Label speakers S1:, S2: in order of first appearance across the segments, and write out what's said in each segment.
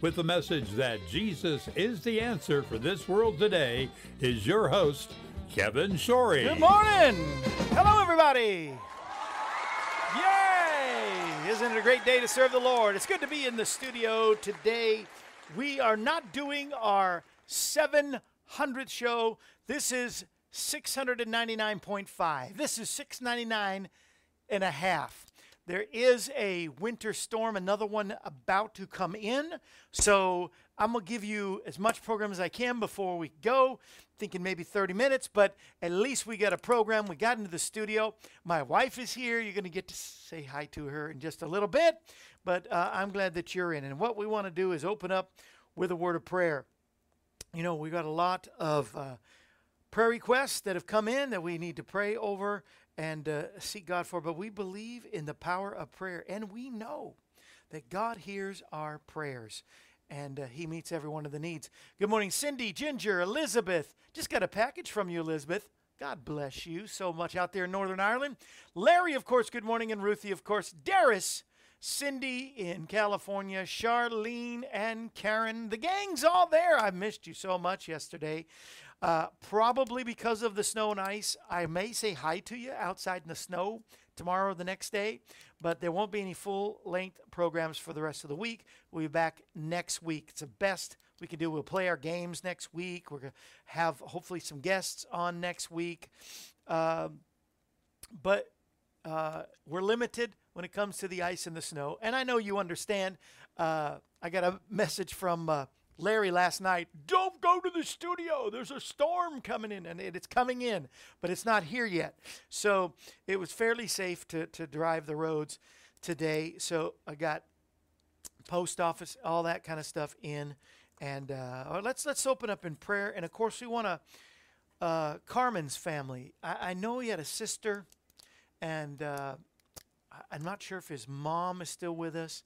S1: with the message that Jesus is the answer for this world today, is your host, Kevin Shorey.
S2: Good morning. Hello, everybody. Yay! Isn't it a great day to serve the Lord? It's good to be in the studio today. We are not doing our 700th show. This is 699.5. This is 699 and a half. There is a winter storm, another one about to come in. So I'm going to give you as much program as I can before we go. Thinking maybe 30 minutes, but at least we got a program. We got into the studio. My wife is here. You're going to get to say hi to her in just a little bit, but uh, I'm glad that you're in. And what we want to do is open up with a word of prayer. You know, we got a lot of uh, prayer requests that have come in that we need to pray over and uh, seek God for. But we believe in the power of prayer, and we know that God hears our prayers and uh, He meets every one of the needs. Good morning, Cindy, Ginger, Elizabeth. Just got a package from you, Elizabeth. God bless you so much out there in Northern Ireland. Larry, of course, good morning, and Ruthie, of course. Darius, Cindy in California, Charlene, and Karen. The gang's all there. I missed you so much yesterday. Uh, probably because of the snow and ice, I may say hi to you outside in the snow tomorrow or the next day, but there won't be any full length programs for the rest of the week. We'll be back next week. It's the best we can do. We'll play our games next week. We're going to have hopefully some guests on next week. Uh, but uh, we're limited when it comes to the ice and the snow. And I know you understand. Uh, I got a message from uh, Larry last night, don't go to the studio. There's a storm coming in, and it's coming in, but it's not here yet. So it was fairly safe to, to drive the roads today. So I got post office, all that kind of stuff in. And uh, let's let's open up in prayer. And of course, we want to uh, Carmen's family. I, I, know he had a sister, and uh, I'm not sure if his mom is still with us,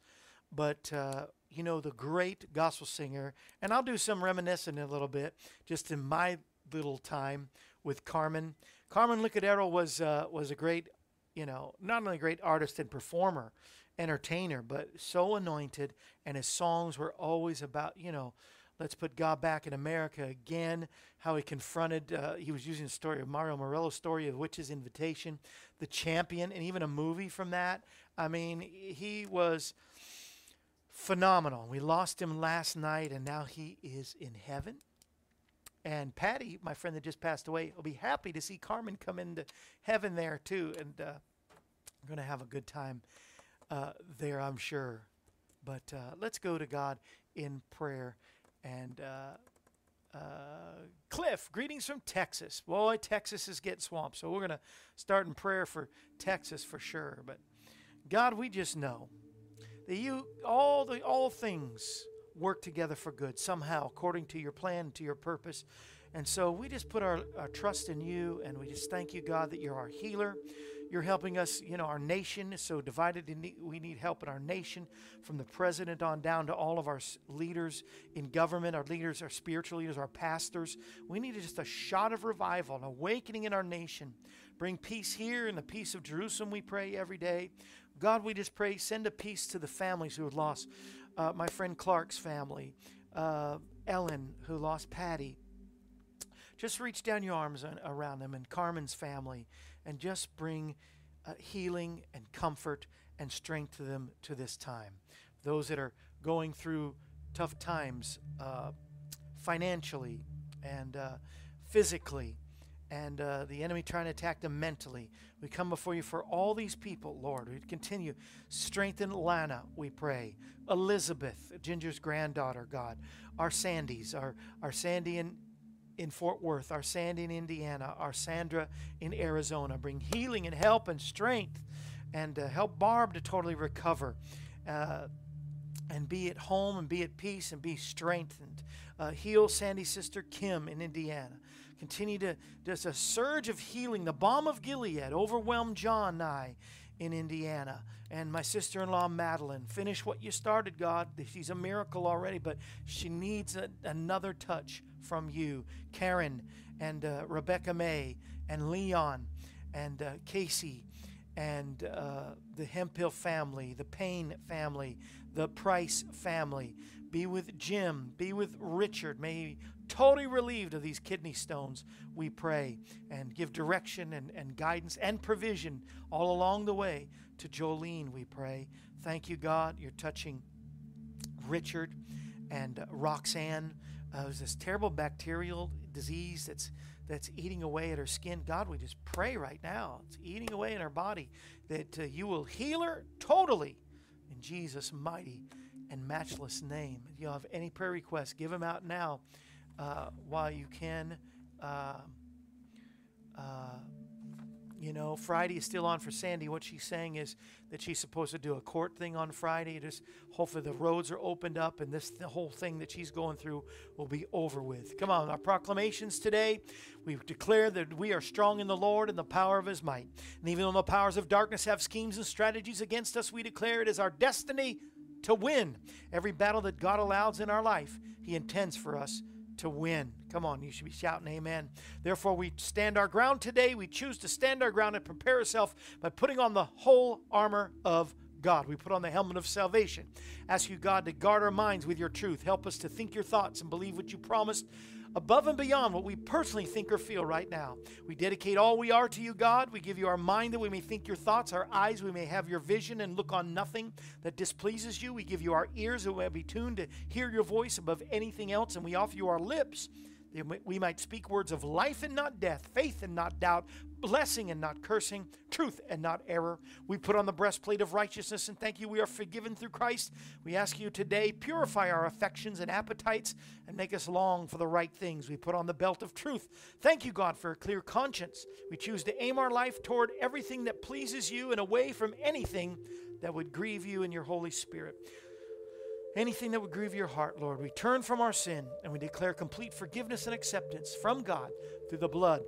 S2: but uh, you know, the great gospel singer, and I'll do some reminiscing a little bit, just in my little time with Carmen. Carmen Licciardello was uh, was a great, you know, not only a great artist and performer, entertainer, but so anointed, and his songs were always about, you know, let's put God back in America again. How he confronted, uh, he was using the story of Mario Murillo's story of Witch's Invitation, The Champion, and even a movie from that. I mean, he was phenomenal. We lost him last night, and now he is in heaven. And Patty, my friend that just passed away, will be happy to see Carmen come into heaven there too. And uh, I'm going to have a good time uh, there, I'm sure. But uh, let's go to God in prayer. And uh, uh, Cliff, greetings from Texas. Boy, Texas is getting swamped. So we're going to start in prayer for Texas for sure. But God, we just know that you all the all things work together for good somehow according to your plan, to your purpose. And so we just put our, our trust in you and we just thank you, God, that you're our healer. You're helping us, you know, our nation is so divided. We need help in our nation from the president on down to all of our leaders in government, our leaders, our spiritual leaders, our pastors. We need just a shot of revival, an awakening in our nation. Bring peace here in the peace of Jerusalem, we pray every day. God, we just pray, send a peace to the families who have lost uh, my friend Clark's family, uh, Ellen, who lost Patty. Just reach down your arms around them and Carmen's family and just bring uh, healing and comfort and strength to them to this time. Those that are going through tough times uh, financially and uh, physically, and uh, the enemy trying to attack them mentally. We come before you for all these people, Lord. We continue. Strengthen Lana, we pray. Elizabeth, Ginger's granddaughter, God. Our Sandys, our, our Sandy in in Fort Worth, our Sandy in Indiana, our Sandra in Arizona. Bring healing and help and strength and uh, help Barb to totally recover uh, and be at home and be at peace and be strengthened. Uh, heal Sandy's sister Kim in Indiana. Continue to, there's a surge of healing. The balm of Gilead overwhelmed John Nye in Indiana. And my sister in law, Madeline, finish what you started, God. She's a miracle already, but she needs a, another touch from you. Karen and uh, Rebecca May and Leon and uh, Casey and uh, the Hemphill family, the Payne family, the Price family. Be with Jim. Be with Richard. May he totally relieved of these kidney stones, we pray. And give direction and, and guidance and provision all along the way to Jolene, we pray. Thank you, God. You're touching Richard and uh, Roxanne uh, there's this terrible bacterial disease that's that's eating away at her skin. God, we just pray right now. It's eating away in her body that uh, you will heal her totally in Jesus' mighty and matchless name. If you have any prayer requests, give them out now uh, while you can. Uh, uh you know, Friday is still on for Sandy. What she's saying is that she's supposed to do a court thing on Friday. Just hopefully the roads are opened up and this the whole thing that she's going through will be over with. Come on, our proclamations today. We declare that we are strong in the Lord and the power of his might. And even though the powers of darkness have schemes and strategies against us, we declare it is our destiny to win. Every battle that God allows in our life, he intends for us to win. Come on, you should be shouting amen. Therefore, we stand our ground today. We choose to stand our ground and prepare ourselves by putting on the whole armor of God. We put on the helmet of salvation. Ask you, God, to guard our minds with your truth. Help us to think your thoughts and believe what you promised above and beyond what we personally think or feel right now. We dedicate all we are to you, God. We give you our mind that we may think your thoughts, our eyes, we may have your vision and look on nothing that displeases you. We give you our ears that we may be tuned to hear your voice above anything else, and we offer you our lips that we might speak words of life and not death, faith and not doubt, blessing and not cursing, truth and not error. We put on the breastplate of righteousness and thank you we are forgiven through Christ. We ask you today, purify our affections and appetites and make us long for the right things. We put on the belt of truth. Thank you, God, for a clear conscience. We choose to aim our life toward everything that pleases you and away from anything that would grieve you and your Holy Spirit anything that would grieve your heart, Lord. We turn from our sin and we declare complete forgiveness and acceptance from God through the blood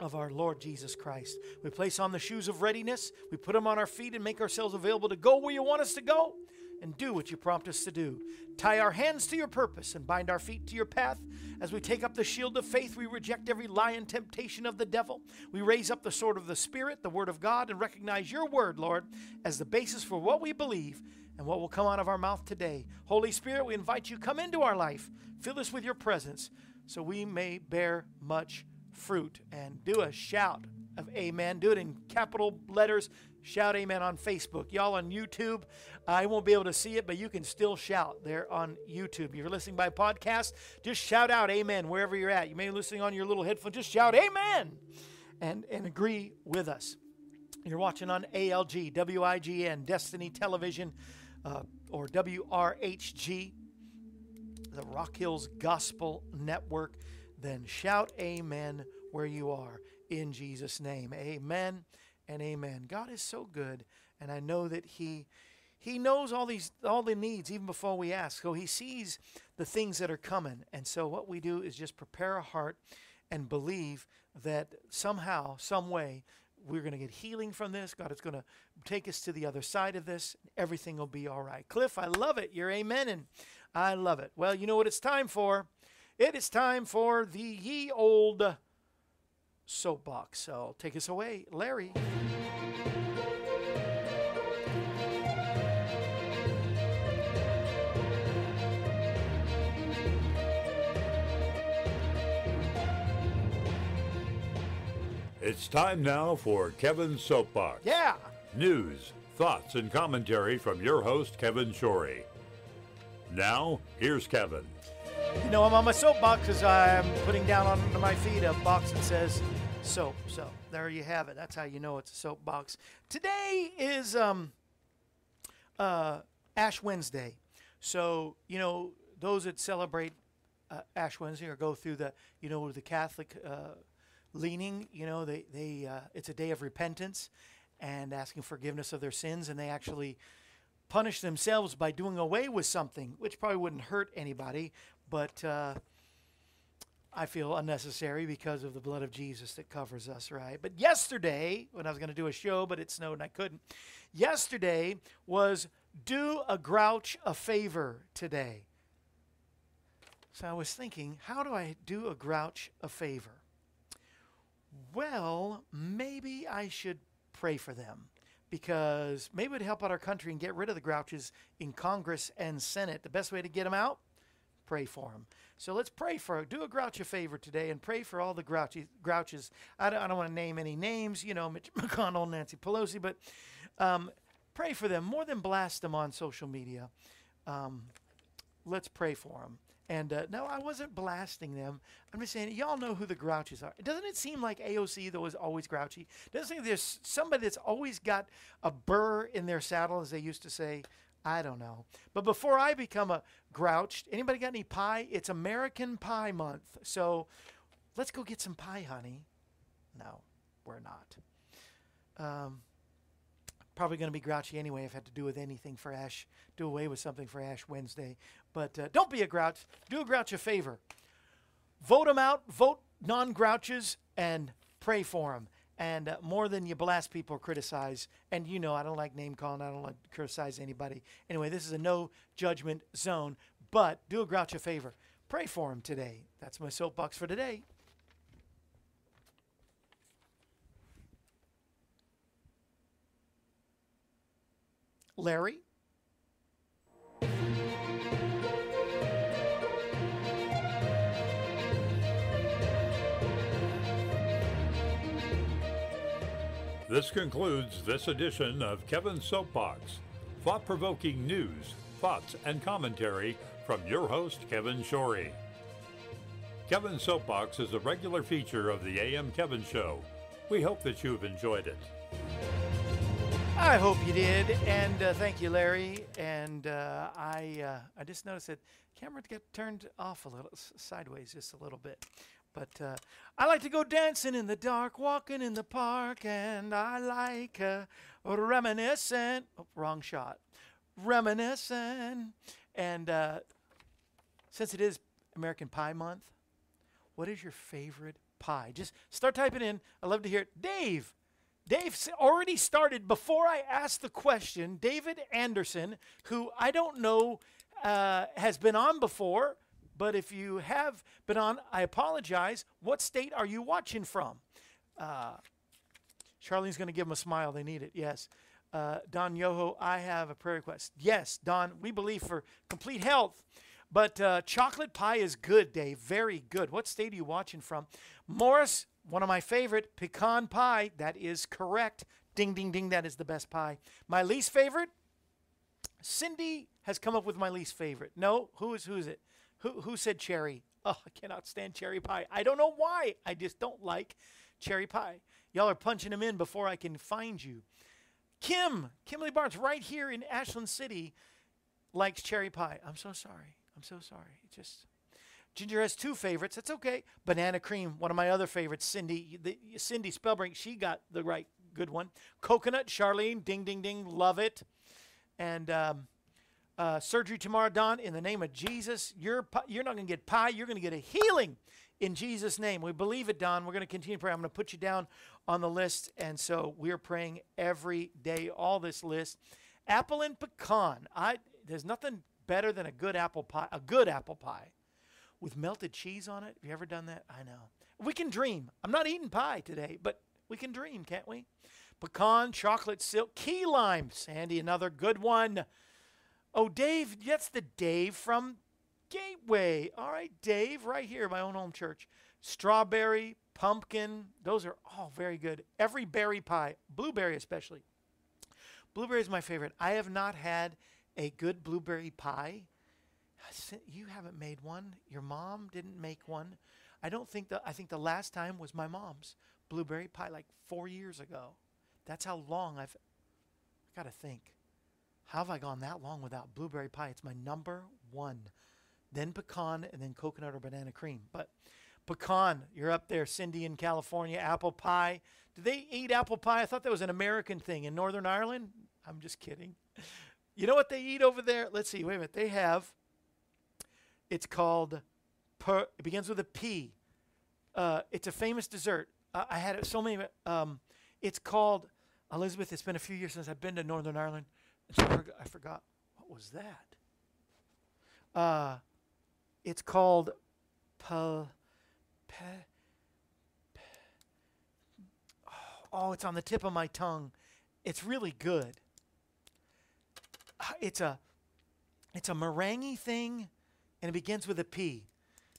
S2: of our Lord Jesus Christ. We place on the shoes of readiness, we put them on our feet and make ourselves available to go where you want us to go and do what you prompt us to do. Tie our hands to your purpose and bind our feet to your path. As we take up the shield of faith, we reject every lie and temptation of the devil. We raise up the sword of the Spirit, the Word of God, and recognize your Word, Lord, as the basis for what we believe and what will come out of our mouth today. Holy Spirit, we invite you, come into our life, fill us with your presence so we may bear much fruit. And do a shout of amen. Do it in capital letters. Shout amen on Facebook. Y'all on YouTube, I won't be able to see it, but you can still shout there on YouTube. If you're listening by podcast, just shout out amen wherever you're at. You may be listening on your little headphone, just shout amen and, and agree with us. You're watching on ALG, WIGN, Destiny Television uh, or WRHG, the Rock Hills Gospel Network, then shout amen where you are in Jesus' name. Amen and amen. God is so good and I know that He He knows all these all the needs even before we ask. So He sees the things that are coming, and so what we do is just prepare a heart and believe that somehow, some way, we're going to get healing from this. God is going to take us to the other side of this. Everything will be all right. Cliff, I love it. You're amen, and I love it. Well, you know what it's time for? It is time for the ye old soapbox. So take us away, Larry.
S1: It's time now for Kevin's Soapbox.
S2: Yeah.
S1: News, thoughts, and commentary from your host, Kevin Shorey. Now, here's Kevin.
S2: You know, I'm on my soapbox because I'm putting down under my feet a box that says soap. So there you have it. That's how you know it's a soapbox. Today is um, uh, Ash Wednesday. So, you know, those that celebrate uh, Ash Wednesday or go through the, you know, the Catholic uh, leaning, you know, they, they uh, it's a day of repentance and asking forgiveness of their sins, and they actually punish themselves by doing away with something, which probably wouldn't hurt anybody, but uh, I feel unnecessary because of the blood of Jesus that covers us, right? But yesterday, when I was going to do a show, but it snowed and I couldn't, yesterday was do a grouch a favor today. So I was thinking, how do I do a grouch a favor? Well, maybe I should pray for them because maybe it'd help out our country and get rid of the grouches in Congress and Senate. The best way to get them out? Pray for them. So let's pray for, do a grouch a favor today and pray for all the grouchy, grouches. I don't, I don't want to name any names, you know, Mitch McConnell, Nancy Pelosi, but um, pray for them more than blast them on social media. Um, let's pray for them. And uh, no, I wasn't blasting them. I'm just saying, y'all know who the grouches are. Doesn't it seem like AOC, though, is always grouchy? Doesn't it seem there's somebody that's always got a burr in their saddle, as they used to say? I don't know. But before I become a grouch, anybody got any pie? It's American Pie Month. So let's go get some pie, honey. No, we're not. Um, probably going to be grouchy anyway if I had to do with anything for Ash, do away with something for Ash Wednesday. But uh, don't be a grouch. Do a grouch a favor. Vote them out, vote non grouches, and pray for them. And uh, more than you blast people criticize. And you know, I don't like name calling, I don't like to criticize anybody. Anyway, this is a no judgment zone. But do a grouch a favor. Pray for him today. That's my soapbox for today. Larry?
S1: This concludes this edition of Kevin's Soapbox. Thought provoking news, thoughts, and commentary from your host, Kevin Shorey. Kevin's Soapbox is a regular feature of the AM Kevin Show. We hope that you've enjoyed it.
S2: I hope you did, and uh, thank you, Larry. And uh, I, uh, I just noticed that camera got turned off a little, sideways just a little bit. But uh, I like to go dancing in the dark, walking in the park, and I like uh, reminiscing. Oh, wrong shot. Reminiscing. And uh, since it is American Pie Month, what is your favorite pie? Just start typing in. I love to hear it. Dave, Dave already started before I asked the question. David Anderson, who I don't know uh, has been on before, but if you have been on, I apologize. What state are you watching from? Uh, Charlene's going to give him a smile. They need it. Yes. Uh, Don Yoho, I have a prayer request. Yes, Don, we believe for complete health. But uh, chocolate pie is good, Dave. Very good. What state are you watching from? Morris, one of my favorite, pecan pie. That is correct. Ding, ding, ding. That is the best pie. My least favorite, Cindy has come up with my least favorite. No, who is who is it? Who who said cherry? Oh, I cannot stand cherry pie. I don't know why. I just don't like cherry pie. Y'all are punching them in before I can find you. Kim, Kimberly Barnes, right here in Ashland City, likes cherry pie. I'm so sorry. I'm so sorry. It just Ginger has two favorites. That's okay. Banana cream, one of my other favorites. Cindy, the, Cindy Spellbrink, she got the right good one. Coconut, Charlene, ding, ding, ding, love it. And um, uh, surgery tomorrow, Don, in the name of Jesus. You're, you're not going to get pie, you're going to get a healing in Jesus' name. We believe it, Don. We're going to continue praying. I'm going to put you down on the list. And so we're praying every day, all this list. Apple and pecan. I There's nothing better than a good apple pie, a good apple pie with melted cheese on it. Have you ever done that? I know. We can dream. I'm not eating pie today, but we can dream, can't we? Pecan, chocolate silk, key lime. Sandy, another good one. Oh, Dave, that's the Dave from Gateway. All right, Dave, right here, my own home church. Strawberry, pumpkin, those are all very good. Every berry pie, blueberry especially. Blueberry is my favorite. I have not had a good blueberry pie. You haven't made one. Your mom didn't make one. I don't think that I think the last time was my mom's blueberry pie like 4 years ago. That's how long I've I got to think. How have I gone that long without blueberry pie? It's my number 1. Then pecan and then coconut or banana cream. But pecan, you're up there Cindy in California, apple pie. Do they eat apple pie? I thought that was an American thing in Northern Ireland. I'm just kidding. You know what they eat over there? Let's see. Wait a minute. They have. It's called. Per, it begins with a P. Uh, it's a famous dessert. Uh, I had it so many. Um, it's called Elizabeth. It's been a few years since I've been to Northern Ireland, so I, forgot, what was that. Uh, it's called. Pe, pe, pe, oh, it's on the tip of my tongue. It's really good it's a it's a meringue thing and it begins with a P.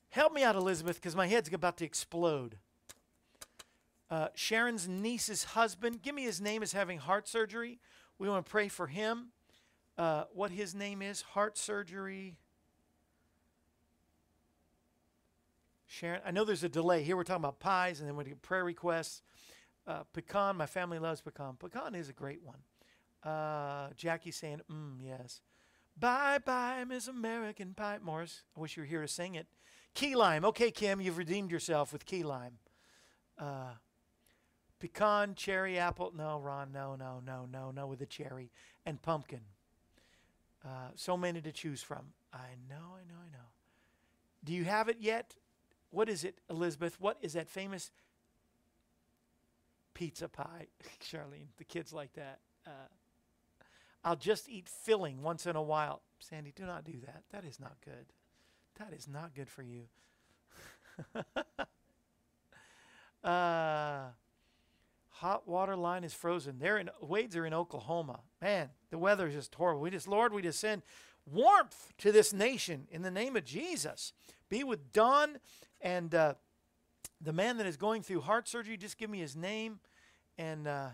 S2: Help me out, Elizabeth, because my head's about to explode. Uh, Sharon's niece's husband, give me his name, is having heart surgery. We want to pray for him. Uh, what his name is, heart surgery. Sharon, I know there's a delay. Here we're talking about pies, and then we get prayer requests. Uh, pecan, my family loves pecan. Pecan is a great one. Uh, Jackie saying, mm, yes. Bye bye, Miss American Pie. Morris, I wish you were here to sing it. Key lime. Okay, Kim, you've redeemed yourself with key lime. Uh, pecan, cherry, apple. No, Ron, no, no, no, no, no, with the cherry. And pumpkin. Uh, so many to choose from. I know, I know, I know. Do you have it yet? What is it, Elizabeth? What is that famous pizza pie? Charlene, the kids like that. Uh, I'll just eat filling once in a while. Sandy, do not do that. That is not good. That is not good for you. uh, hot water line is frozen. They're in Wades are in Oklahoma. Man, the weather is just horrible. We just Lord, we just send warmth to this nation in the name of Jesus. Be with Don and uh, the man that is going through heart surgery. Just give me his name and. Uh,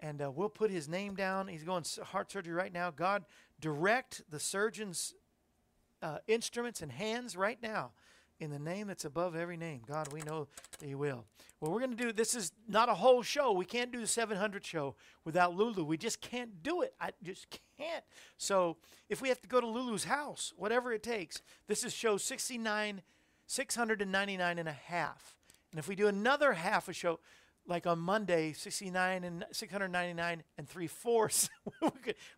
S2: and uh, we'll put his name down. He's going heart surgery right now. God, direct the surgeon's uh, instruments and hands right now in the name that's above every name. God, we know that you will. Well, we're going to do this is not a whole show. We can't do the 700 show without Lulu. We just can't do it. I just can't. So, if we have to go to Lulu's house, whatever it takes, this is show 69 699 and a half. And if we do another half a show, like on Monday, 69 and 699 and three fourths.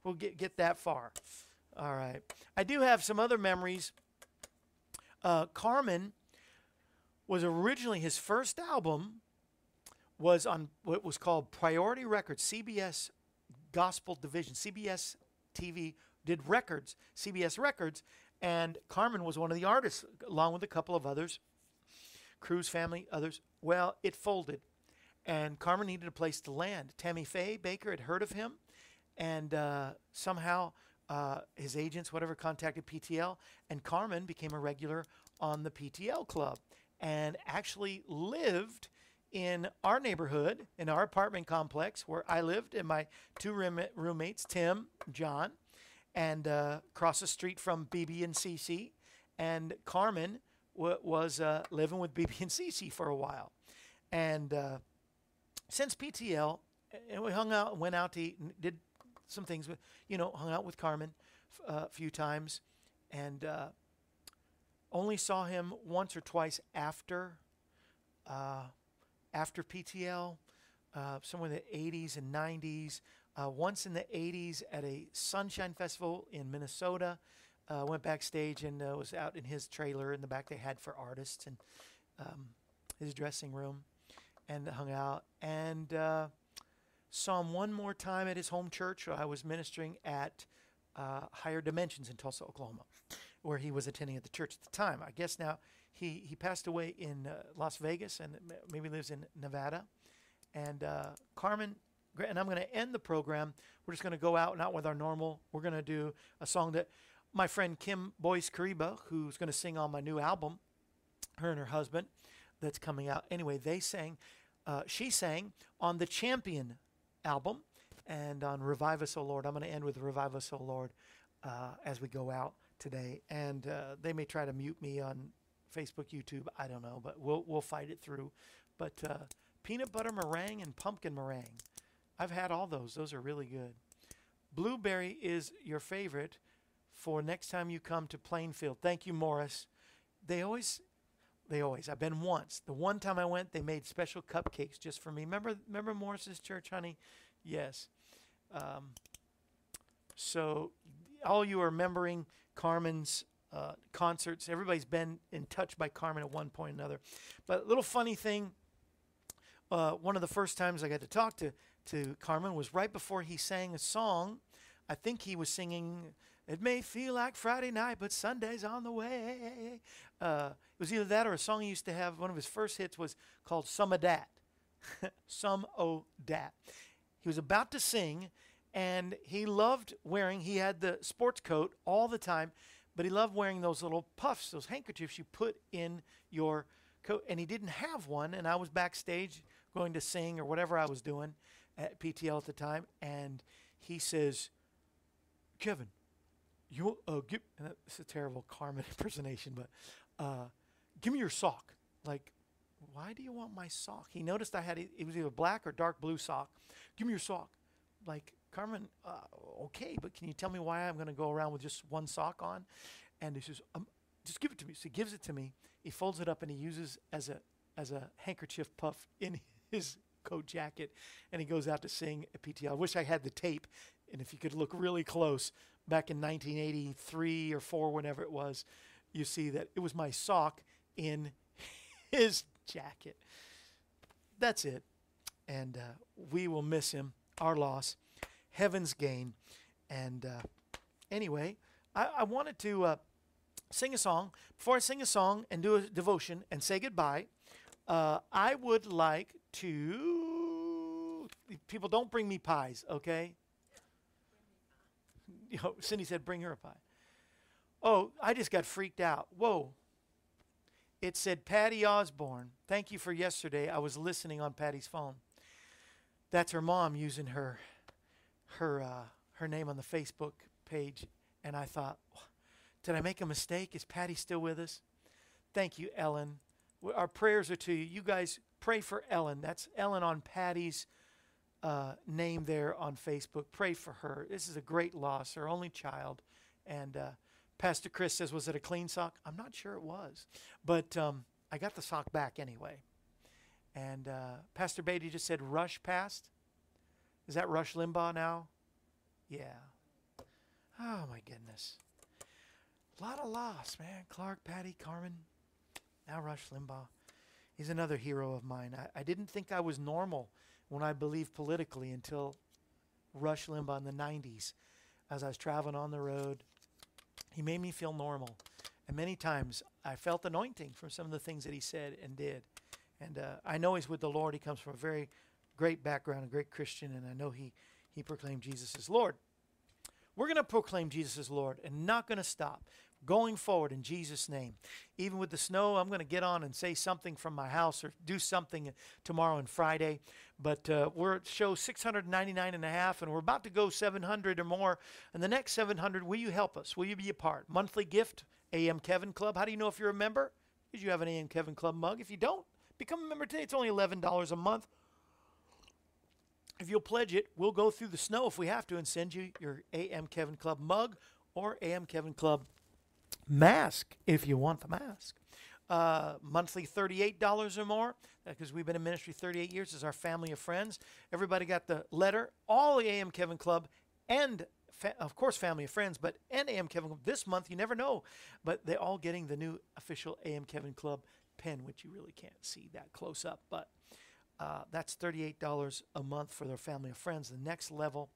S2: we'll get, get that far. All right. I do have some other memories. Uh, Carmen was originally his first album was on what was called Priority Records, CBS Gospel Division. CBS TV did records, CBS Records, and Carmen was one of the artists, along with a couple of others, Cruz family, others. Well, it folded and Carmen needed a place to land. Tammy Faye Bakker had heard of him, and uh, somehow uh, his agents, whatever, contacted PTL, and Carmen became a regular on the PTL club and actually lived in our neighborhood, in our apartment complex where I lived, and my two room- roommates, Tim, John, and uh, across the street from BB and CC. And Carmen w- was uh, living with BB and CC for a while. And uh, since PTL, and we hung out, went out to eat, did some things with, you know, hung out with Carmen uh, a few times, and uh, only saw him once or twice after, uh, after PTL. uh, somewhere in the 80s and 90s. Uh, once in the 80s at a Sonshine Festival in Minnesota. Uh, went backstage and uh, was out in his trailer in the back they had for artists and um, his dressing room and hung out. And uh, saw him one more time at his home church. I was ministering at uh, Higher Dimensions in Tulsa, Oklahoma, where he was attending at the church at the time. I guess now he, he passed away in uh, Las Vegas and maybe lives in Nevada. And uh, Carmen, and I'm going to end the program. We're just going to go out, not with our normal. We're going to do a song that my friend Kim Boyce Kariba, who's going to sing on my new album, her and her husband, that's coming out. Anyway, they sang, uh, she sang on the Champion album and on Revive Us, O Lord. I'm going to end with Revive Us, O Lord uh, as we go out today. And uh, they may try to mute me on Facebook, YouTube. I don't know, but we'll, we'll fight it through. But uh, peanut butter meringue and pumpkin meringue. I've had all those. Those are really good. Blueberry is your favorite for next time you come to Plainfield. Thank you, Morris. They always, they always. I've been once. The one time I went, they made special cupcakes just for me. Remember, remember Morris's church, honey? Yes. Um, so, all you are remembering Carmen's uh, concerts. Everybody's been in touch by Carmen at one point or another. But little funny thing. Uh, one of the first times I got to talk to to Carmen was right before he sang a song. I think he was singing it may feel like Friday night, but Sunday's on the way. Uh, it was either that or a song he used to have. One of his first hits was called Some O Dat. Some O Dat. He was about to sing, and he loved wearing, he had the sports coat all the time, but he loved wearing those little puffs, those handkerchiefs you put in your coat. And he didn't have one, and I was backstage going to sing or whatever I was doing at PTL at the time, and he says, Kevin, you uh, give. And that's a terrible Carmen impersonation, but uh, give me your sock. Like, why do you want my sock? He noticed I had it was either black or dark blue sock. Give me your sock. Like Carmen, uh, okay, but can you tell me why I'm going to go around with just one sock on? And he says, um, just give it to me. So he gives it to me. He folds it up and he uses as a as a handkerchief puff in his coat jacket, and he goes out to sing at PTL. I wish I had the tape, and if you could look really close, back in 1983 or 4, whenever it was, you see that it was my sock in his jacket. That's it. And uh, we will miss him, our loss, heaven's gain. And uh, anyway, I, I, wanted to uh, sing a song. Before I sing a song and do a devotion and say goodbye, uh, I would like to. People, don't bring me pies, okay? You know, Cindy said, bring her a pie. Oh, I just got freaked out. Whoa. It said Patty Osborne. Thank you for yesterday. I was listening on Patty's phone. That's her mom using her her uh, her name on the Facebook page, and I thought, did I make a mistake? Is Patty still with us? Thank you, Ellen. Our prayers are to you. You guys pray for Ellen. That's Ellen on Patty's uh, name there on Facebook. Pray for her. This is a great loss, her only child. And uh, Pastor Chris says, Was it a clean sock? I'm not sure it was. But um, I got the sock back anyway. And uh, Pastor Beatty just said, Rush passed. Is that Rush Limbaugh now? Yeah. Oh, my goodness. A lot of loss, man. Clark, Patty, Carmen. Now Rush Limbaugh. He's another hero of mine. I, I didn't think I was normal when I believed politically until Rush Limbaugh in the 90s as I was traveling on the road. He made me feel normal. And many times I felt anointing from some of the things that he said and did. And uh, I know he's with the Lord. He comes from a very great background, a great Christian, and I know he, he proclaimed Jesus as Lord. We're going to proclaim Jesus as Lord and not going to stop going forward in Jesus' name. Even with the snow, I'm going to get on and say something from my house or do something tomorrow and Friday. But uh, we're at show 699 and a half, and we're about to go 700 or more. And the next 700, will you help us? Will you be a part? Monthly gift, AM Kevin Club. How do you know if you're a member? Because you have an AM Kevin Club mug. If you don't, become a member today. It's only $11 a month. If you'll pledge it, we'll go through the snow if we have to and send you your AM Kevin Club mug or AM Kevin Club mask if you want the mask. uh, monthly $38 or more, because we've been in ministry 38 years, as our family of friends. Everybody got the letter. All the AM Kevin Club and fa- of course, family of friends, but and AM Kevin Club this month. You never know, but they're all getting the new official AM Kevin Club pen, which you really can't see that close up, but uh, that's thirty-eight dollars a month for their family of friends. The next level,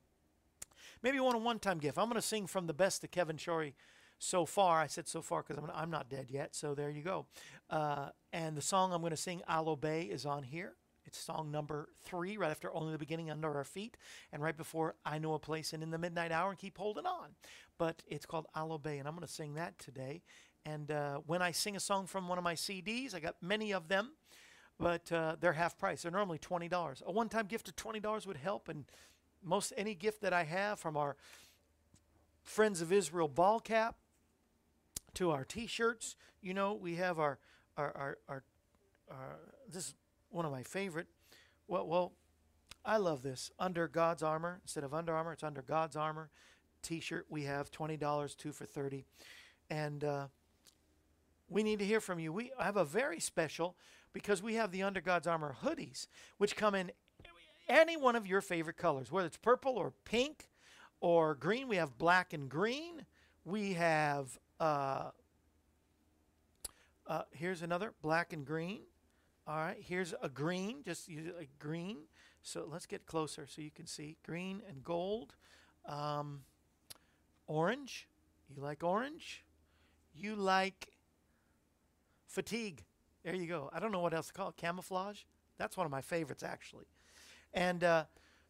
S2: maybe you want a one-time gift. I'm going to sing from the best of Kevin Shorey so far. I said so far because I'm, I'm not dead yet. So there you go. Uh, and the song I'm going to sing, I'll Obey, is on here. It's song number three, right after Only the Beginning Under Our Feet, and right before I Know a Place and In the Midnight Hour and Keep Holding On. But it's called I'll Obey, and I'm going to sing that today. And uh, when I sing a song from one of my CDs, I got many of them, but uh, they're half price. They're normally $20. A one time gift of $20 would help, and most any gift that I have from our Friends of Israel ball cap to our t-shirts. You know, we have our our our, our, our this is one of my favorite. Well, well, I love this. Under God's armor instead of Under Armour, it's Under God's armor. T-shirt we have twenty dollars, two for thirty, and uh, we need to hear from you. We have a very special because we have the Under God's armor hoodies, which come in any one of your favorite colors, whether it's purple or pink or green. We have black and green. We have uh, uh, here's another black and green. All right, here's a green, just a green. So let's get closer so you can see green and gold. Um, orange. You like orange? You like fatigue. There you go. I don't know what else to call it. Camouflage. That's one of my favorites, actually. And uh,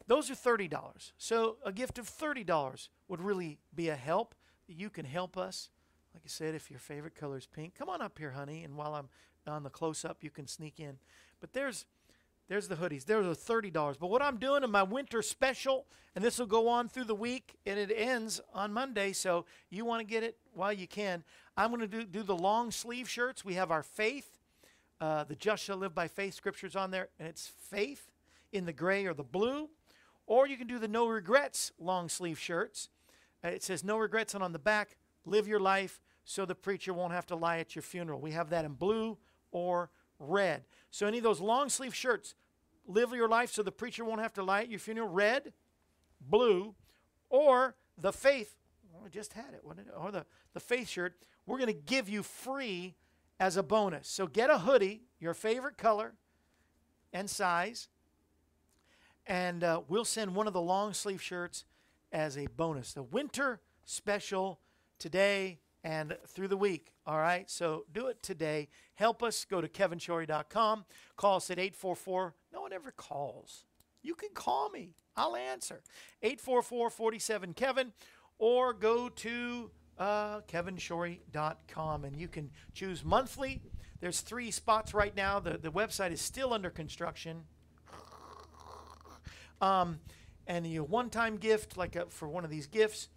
S2: those are $30. So a gift of $30 would really be a help. You can help us like I said, if your favorite color is pink, come on up here, honey. And while I'm on the close up, you can sneak in. But there's there's the hoodies. There's a thirty dollars. But what I'm doing in my winter special, and this will go on through the week, and it ends on Monday. So you want to get it while you can. I'm going to do do the long sleeve shirts. We have our faith, uh, the just shall live by faith scriptures on there, and it's faith in the gray or the blue, or you can do the no regrets long sleeve shirts. Uh, it says no regrets, and on the back Live your life so the preacher won't have to lie at your funeral. We have that in blue or red. So any of those long sleeve shirts, live your life so the preacher won't have to lie at your funeral, red, blue, or the faith, well, I just had it, it, or the, the faith shirt, we're going to give you free as a bonus. So get a hoodie, your favorite color and size, and uh, we'll send one of the long sleeve shirts as a bonus. The winter special today and through the week. All right. So do it today. Help us. Go to kevinshorey.com. Call us at 844. No one ever calls. You can call me. I'll answer. 844 47 Kevin or go to uh, and you can choose monthly. There's three spots right now. The, the website is still under construction. Um, and a one time gift, like a, for one of these gifts,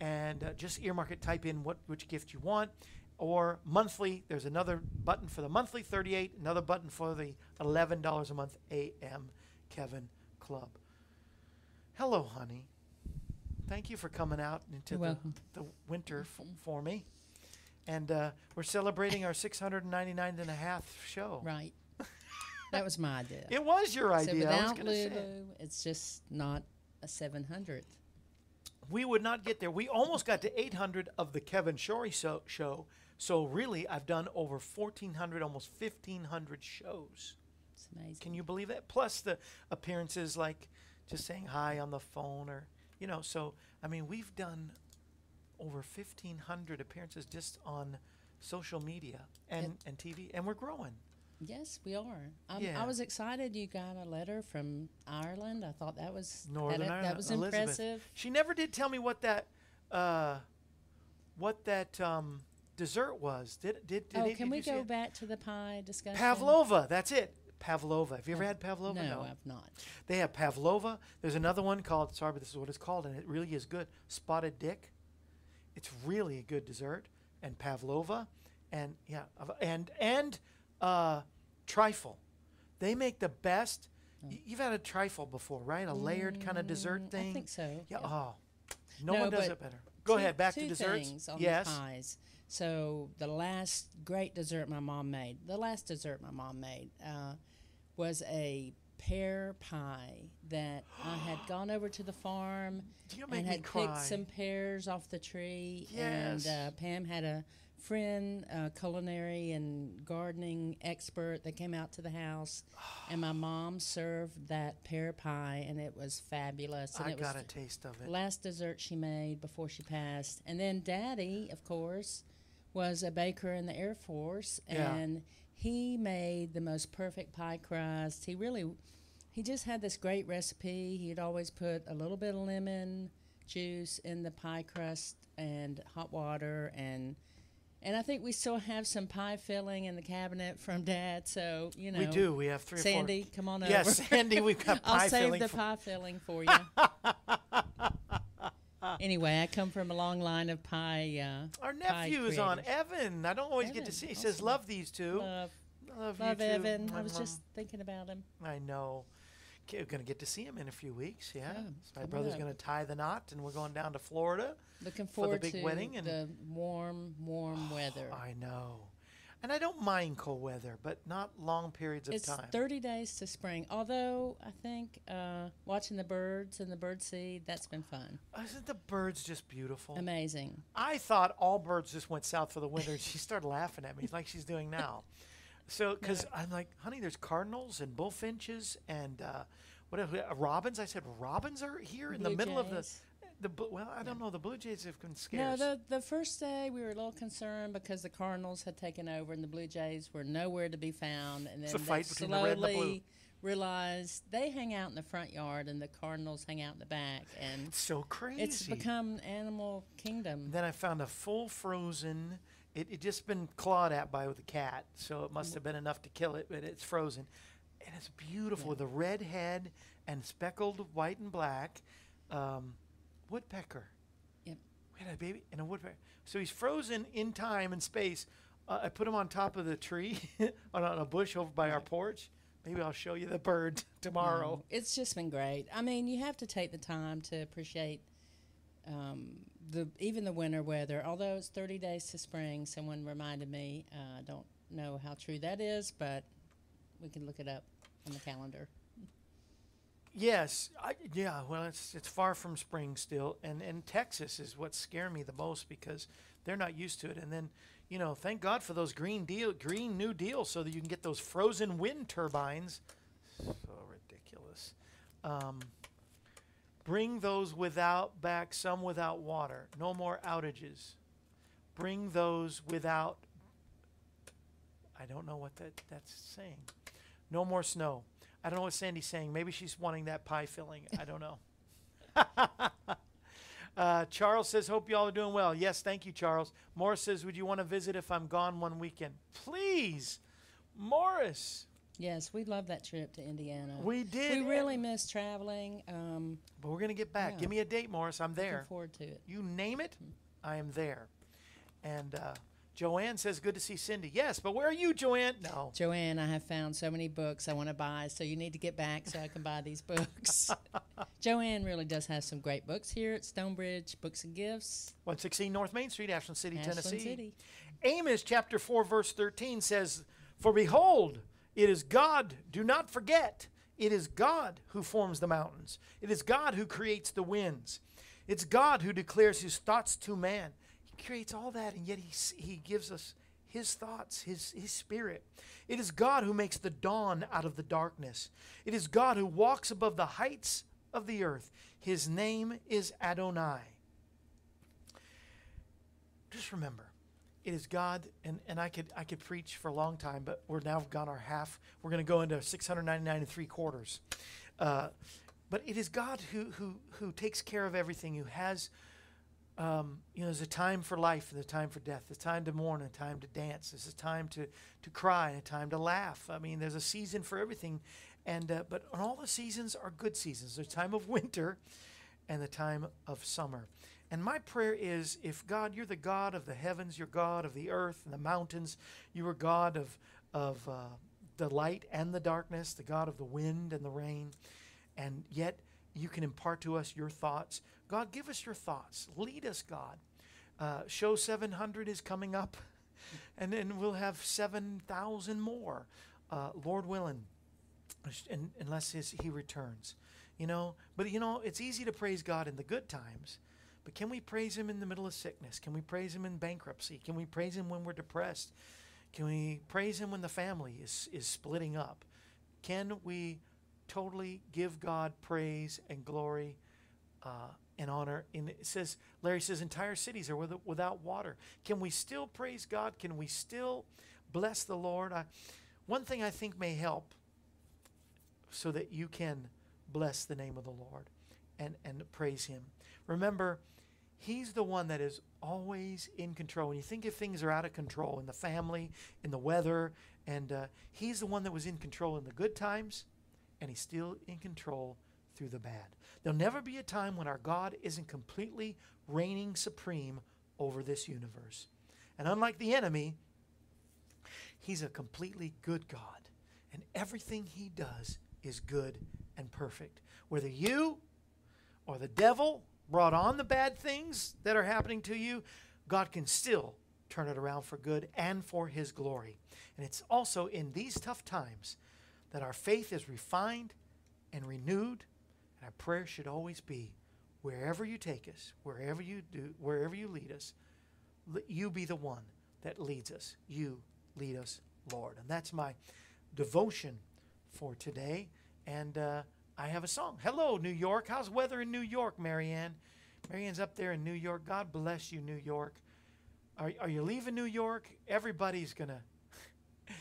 S2: and uh, just earmark it. Type in what which gift you want, or monthly. There's another button for the monthly 38, another button for the $11 a month AM Kevin Club. Hello, honey. Thank you for coming out into the, the, winter f- for me. And uh, we're celebrating our 699 and a half show.
S3: Right. That was my idea.
S2: it was your idea.
S3: So without Lulu, it's just not a 700th
S2: we would not get there. We almost got to 800 of the Kevin Shorey so, show. So really, I've done over 1,400, almost 1,500 shows.
S3: It's amazing.
S2: Can you believe that? Plus the appearances, like just saying hi on the phone, or you know. So I mean, we've done over 1,500 appearances just on social media and, and TV, and we're growing.
S3: Yes, we are. yeah. I was excited you got a letter from Ireland. I thought that was
S2: Northern that,
S3: Ireland. That was
S2: Elizabeth.
S3: impressive.
S2: She never did tell me what that uh, what that um, dessert was. Did did, did
S3: Oh,
S2: it,
S3: can
S2: did
S3: we go back to the pie discussion?
S2: Pavlova. That's it. Pavlova. Have you ever had pavlova?
S3: No, no, I've not.
S2: They have pavlova. There's another one called. Sorry, but this is what it's called, and it really is good. Spotted dick. It's really a good dessert, and pavlova, and yeah, and and uh, trifle. They make the best. Oh. you've had a trifle before, right? A layered kind of dessert thing.
S3: I think so.
S2: Yeah. Oh, no, no, one does it better. Go
S3: two-
S2: ahead, back to
S3: two
S2: desserts.
S3: Things on
S2: Yes.
S3: the pies. So the last great dessert my mom made, the last dessert my mom made, uh, was a pear pie that I had gone over to the farm
S2: make
S3: and
S2: me
S3: had
S2: cry.
S3: picked some pears off the tree.
S2: Yes.
S3: And uh, Pam had a friend, a culinary and gardening expert that came out to the house, and my mom served that pear pie, and it was fabulous. And
S2: I
S3: it was
S2: got a taste of it.
S3: last dessert she made before she passed. And then Daddy, of course, was a baker in the Air Force,
S2: Yeah.
S3: and he made the most perfect pie crust. He really, he just had this great recipe. He'd always put a little bit of lemon juice in the pie crust and hot water and. And I think we still have some pie filling in the cabinet from Dad. So you know,
S2: we do. We have three
S3: Sandy,
S2: or
S3: come on
S2: four.
S3: over.
S2: Yes, Sandy, we've got pie
S3: I'll save
S2: filling.
S3: the
S2: for-
S3: pie filling for you. anyway, I come from a long line of pie. Uh,
S2: Our
S3: pie
S2: nephew is on. Evan. I don't always get to see. He says, "Love these two.
S3: love,
S2: love,
S3: love
S2: you too."
S3: Evan. I was just thinking about him.
S2: I know. We're gonna get to see him in a few weeks. Yeah,
S3: Yeah,
S2: my brother's gonna tie the knot, and we're going down to Florida.
S3: Looking
S2: For the big
S3: to
S2: wedding and-
S3: the warm, warm weather.
S2: I know. And I don't mind cold weather, but not long periods of time.
S3: It's 30 days to spring. Although I think uh, watching the birds and the bird seed, that's been fun.
S2: Isn't the birds just beautiful?
S3: Amazing.
S2: I thought all birds just went south for the winter. and she started laughing at me like she's doing now. So, because I'm like, honey, there's cardinals and bullfinches and uh, whatever uh, robins. I said robins are here in the
S3: Blue
S2: middle of the the. Well, I don't know. The blue jays have been
S3: No, the the first day we were a little concerned because the Cardinals had taken over and the Blue Jays were nowhere to be found. And then
S2: It's a
S3: they
S2: fight between the red and the blue.
S3: slowly realized they hang out in the front yard and the Cardinals hang out in the back, and
S2: it's so crazy.
S3: it's become animal kingdom.
S2: Then I found a full frozen. It it just been clawed at by the cat, so it must have been enough to kill it. But it's frozen, and it's beautiful with a red head and speckled white and black. Um, woodpecker.
S3: Yep.
S2: We had a baby and a woodpecker. So he's frozen in time and space. Uh, I put him on top of the tree on, on a bush over by our porch. Maybe I'll show you the bird tomorrow.
S3: No, it's just been great. I mean, you have to take the time to appreciate um, the even the winter weather. Although it's 30 days to spring, someone reminded me. Uh, I don't know how true that is, but we can look it up on the calendar.
S2: Yes, I, yeah. Well, it's it's far from spring still, and and Texas is what scare me the most because they're not used to it. And then, you know, thank God for those green deal, green new deals, so that you can get those frozen wind turbines. So ridiculous. Um, bring those without back, some without water. No more outages. Bring those without. I don't know what that that's saying. No more snow. I don't know what Sandy's saying. Maybe she's wanting that pie filling. I don't know. uh, Charles says, Hope y'all are doing well. Yes, thank you, Charles. Morris says, Would you want to visit if I'm gone one weekend? Please. Morris.
S3: Yes, we love that trip to Indiana.
S2: We did.
S3: We really miss traveling. Um,
S2: But we're going to get back.
S3: Yeah.
S2: Give me a date, Morris. I'm
S3: looking
S2: there.
S3: forward to it.
S2: You name it, I am there. And uh, Joanne says, Good to see Cindy. Yes, but where are you, Joanne? No.
S3: Joanne, I have found so many books I want to buy, so you need to get back so I can buy these books. Joanne really does have some great books here at Stonebridge Books and Gifts,
S2: 116 North Main Street, Ashland City,
S3: Ashland
S2: Tennessee.
S3: City.
S2: Amos chapter 4, verse 13 says, For behold, it is God, do not forget, it is God who forms the mountains. It is God who creates the winds. It's God who declares his thoughts to man. He creates all that, and yet he, he gives us his thoughts, his, his spirit. It is God who makes the dawn out of the darkness. It is God who walks above the heights of the earth. His name is Adonai. Just remember, it is God, and, and I could I could preach for a long time, but we're now gone our half. We're going to go into 699 and three quarters. Uh, but it is God who who who takes care of everything, who has um, you know, there's a time for life and a time for death. There's a time to mourn and a time to dance. There's a time to, to cry and a time to laugh. I mean, there's a season for everything. And uh, but all the seasons are good seasons. There's time of winter and the time of summer. And my prayer is if God, you're the God of the heavens, you're God of the earth and the mountains, you are God of, of uh, the light and the darkness, the God of the wind and the rain, and yet you can impart to us your thoughts. God, give us your thoughts. Lead us, God. Uh, show 700 is coming up, and then we'll have 7,000 more, uh, Lord willing, unless his, he returns. You know, but you know, it's easy to praise God in the good times, but can we praise Him in the middle of sickness? Can we praise Him in bankruptcy? Can we praise Him when we're depressed? Can we praise Him when the family is, is splitting up? Can we totally give God praise and glory uh, and honor? And it says, Larry says, entire cities are with, without water. Can we still praise God? Can we still bless the Lord? I, one thing I think may help so that you can bless the name of the Lord and, and praise Him. Remember, He's the one that is always in control. When you think if things are out of control in the family, in the weather, and uh, He's the one that was in control in the good times, and He's still in control through the bad. There'll never be a time when our God isn't completely reigning supreme over this universe. And unlike the enemy, He's a completely good God. And everything He does is good and perfect. Whether you or the devil brought on the bad things that are happening to you, God can still turn it around for good and for His glory. And it's also in these tough times that our faith is refined and renewed. And our prayer should always be wherever you take us, wherever you do, wherever you lead us, let you be the one that leads us. You lead us, Lord. And that's my devotion for today. And uh, I have a song. Hello, New York. How's weather in New York, Marianne? Marianne's up there in New York. God bless you, New York. Are, are you leaving New York? Everybody's going to.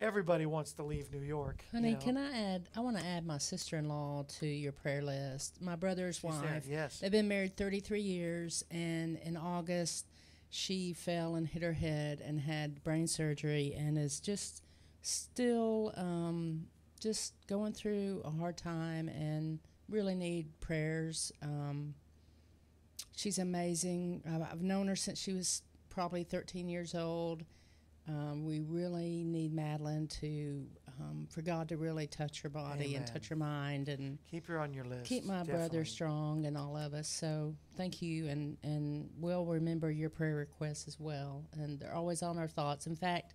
S2: Everybody wants to leave New York.
S3: Honey,
S2: you know.
S3: can I add? I want to add my sister in law to your prayer list. My brother's
S2: She's
S3: wife.
S2: there, yes.
S3: They've been married 33 years, and in August, she fell and hit her head and had brain surgery and is just still um, just going through a hard time and really need prayers. Um, she's amazing. I've, known her since she was probably 13 years old. Um, we really need Madeline to, um, for God to really touch her body and touch her mind and
S2: Keep her on your list.
S3: keep my
S2: definitely.
S3: brother strong and all of us. So thank you, and and we'll remember your prayer requests as well. And they're always on our thoughts. In fact,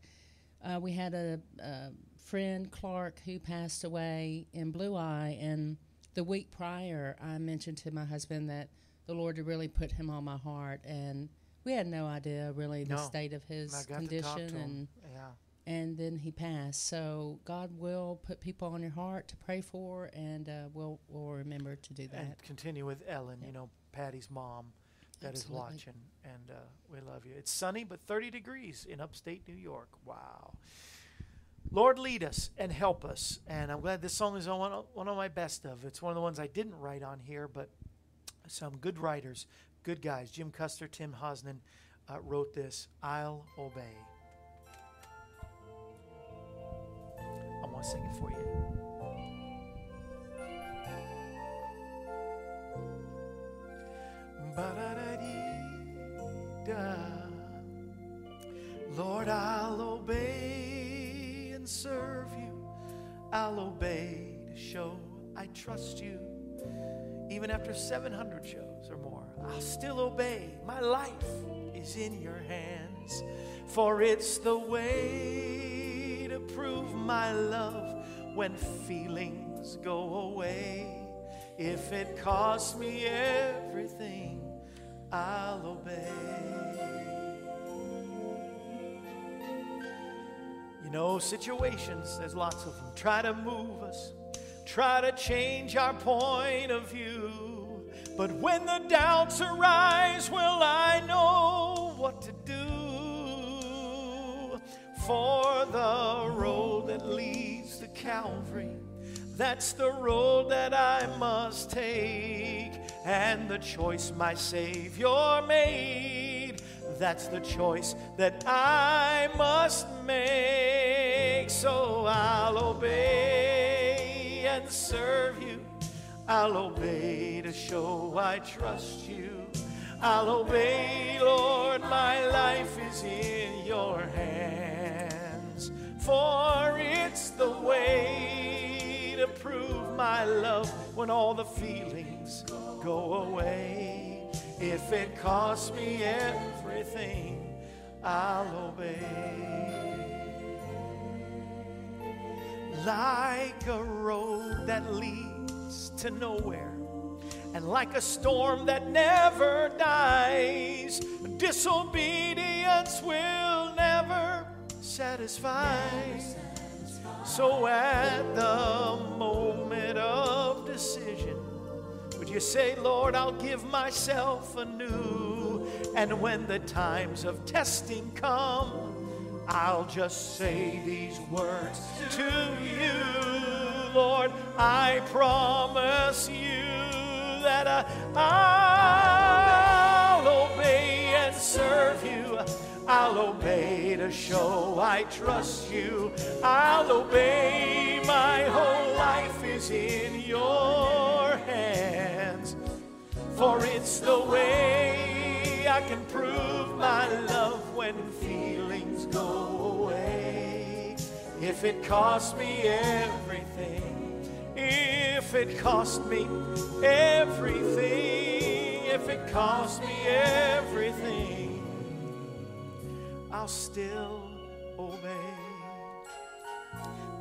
S3: uh, we had a, a friend Clark who passed away in Blue Eye, and the week prior, I mentioned to my husband that the Lord had really put him on my heart, and we had no idea really the
S2: No.
S3: state of his
S2: to
S3: condition,
S2: to
S3: and.
S2: Yeah.
S3: and then he passed. So God will put people on your heart to pray for, and uh, we'll we'll remember to do that.
S2: And continue with Ellen,
S3: Yeah.
S2: you know, Patty's mom that is
S3: Absolutely.
S2: watching. And uh, we love you. It's sunny, but 30 degrees in upstate New York. Wow. Lord, lead us and help us. And I'm glad this song is on one of, one of my best of. It's one of the ones I didn't write on here, but some good writers, good guys. Jim Custer, Tim Hosnan uh, wrote this I'll Obey. I want to sing it for you. Lord, I'll obey serve you. I'll obey to show I trust you. Even after 700 shows or more, I'll still obey. My life is in your hands, for it's the way to prove my love when feelings go away. If it costs me everything, I'll obey. Know, situations, there's lots of them, try to move us, try to change our point of view. But when the doubts arise, will I know what to do? For the road that leads to Calvary, that's the road that I must take. And the choice my Savior made, that's the choice that I must make. So I'll obey and serve you. I'll obey to show I trust you. I'll obey, Lord, my life is in your hands. For it's the way to prove my love when all the feelings go away. If it costs me everything, I'll obey. Like a road that leads to nowhere, and like a storm that never dies, disobedience will never satisfy. So at the moment of decision, you say, Lord, I'll give myself anew? And when the times of testing come, I'll just say these words to you, Lord. I promise you that uh, I'll obey and serve you. I'll obey to show I trust you. I'll obey. My whole life is in your hands. For it's the way I can prove my love when feelings go away. If it costs me everything, if it costs me everything, if it costs me everything, I'll still obey.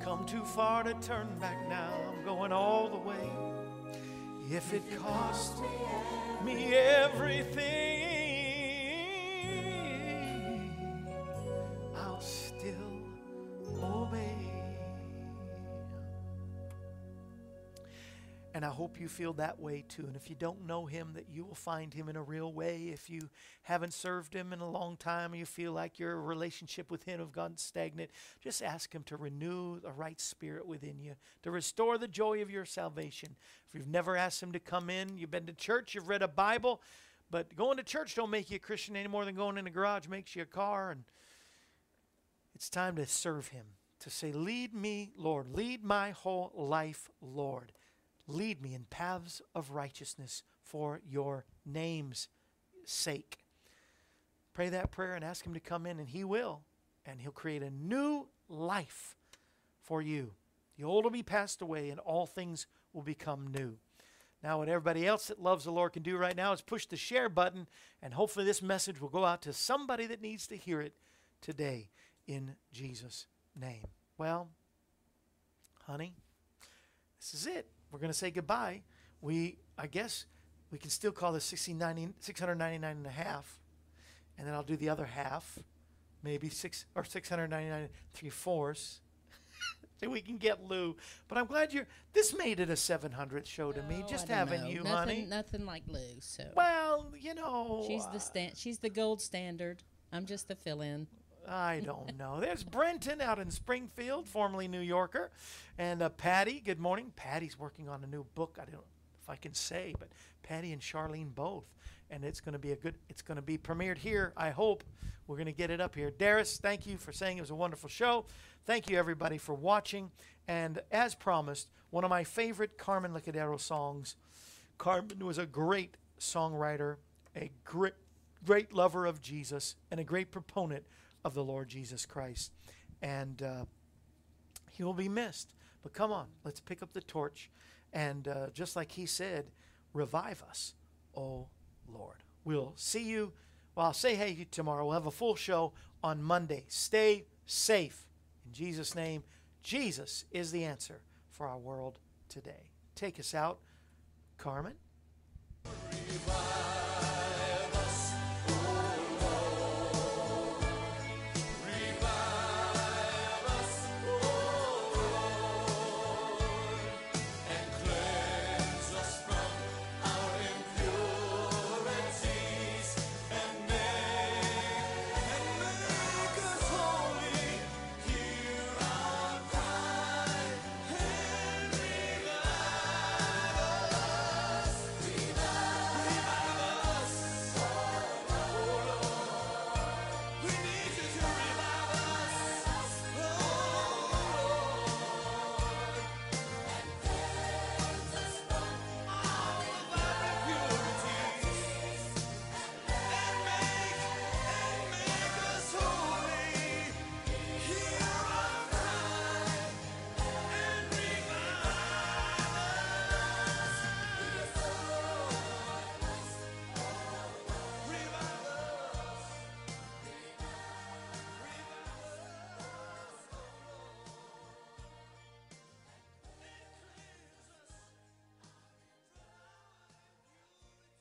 S2: Come too far to turn back now. I'm going all the way. If it cost me everything, I'll still obey. And I hope you feel that way too. And if you don't know him, that you will find him in a real way. If you haven't served him in a long time, you feel like your relationship with him have gone stagnant, just ask him to renew the right spirit within you, to restore the joy of your salvation. If you've never asked him to come in, you've been to church, you've read a Bible, but going to church don't make you a Christian any more than going in a garage makes you a car. And it's time to serve him, to say, Lead me, Lord, lead my whole life, Lord. Lead me in paths of righteousness for your name's sake. Pray that prayer and ask Him to come in, and He will. And He'll create a new life for you. The old will be passed away, and all things will become new. Now, what everybody else that loves the Lord can do right now is push the share button, and hopefully, this message will go out to somebody that needs to hear it today in Jesus' name. Well, honey, this is it we're going to say goodbye. We, I guess, we can still call this 699 and a half, and then I'll do the other half, maybe six or 699 three fourths. so we can get Lou. But I'm glad you're. This made it a 700th show to me. Just having
S3: know.
S2: you,
S3: nothing,
S2: honey.
S3: Nothing like Lou. So
S2: Well, you know.
S3: she's the uh, stand. She's the gold standard. I'm just the fill-in.
S2: I don't know. There's Brenton out in Springfield, formerly New Yorker, and uh, Patty. Good morning. Patty's working on a new book. I don't know if I can say, but Patty and Charlene both, and it's going to be a good. It's going to be premiered here. I hope we're going to get it up here. Darius, thank you for saying it was a wonderful show. Thank you everybody for watching. And as promised, one of my favorite Carmen Licciardello songs. Carmen was a great songwriter, a great great lover of Jesus, and a great proponent of the Lord Jesus Christ. And uh, he will be missed. But come on, let's pick up the torch. And uh, just like he said, revive us, oh Lord. We'll see you. Well, I'll say hey tomorrow. We'll have a full show on Monday. Stay safe. In Jesus' name, Jesus is the answer for our world today. Take us out, Carmen.
S4: Revive.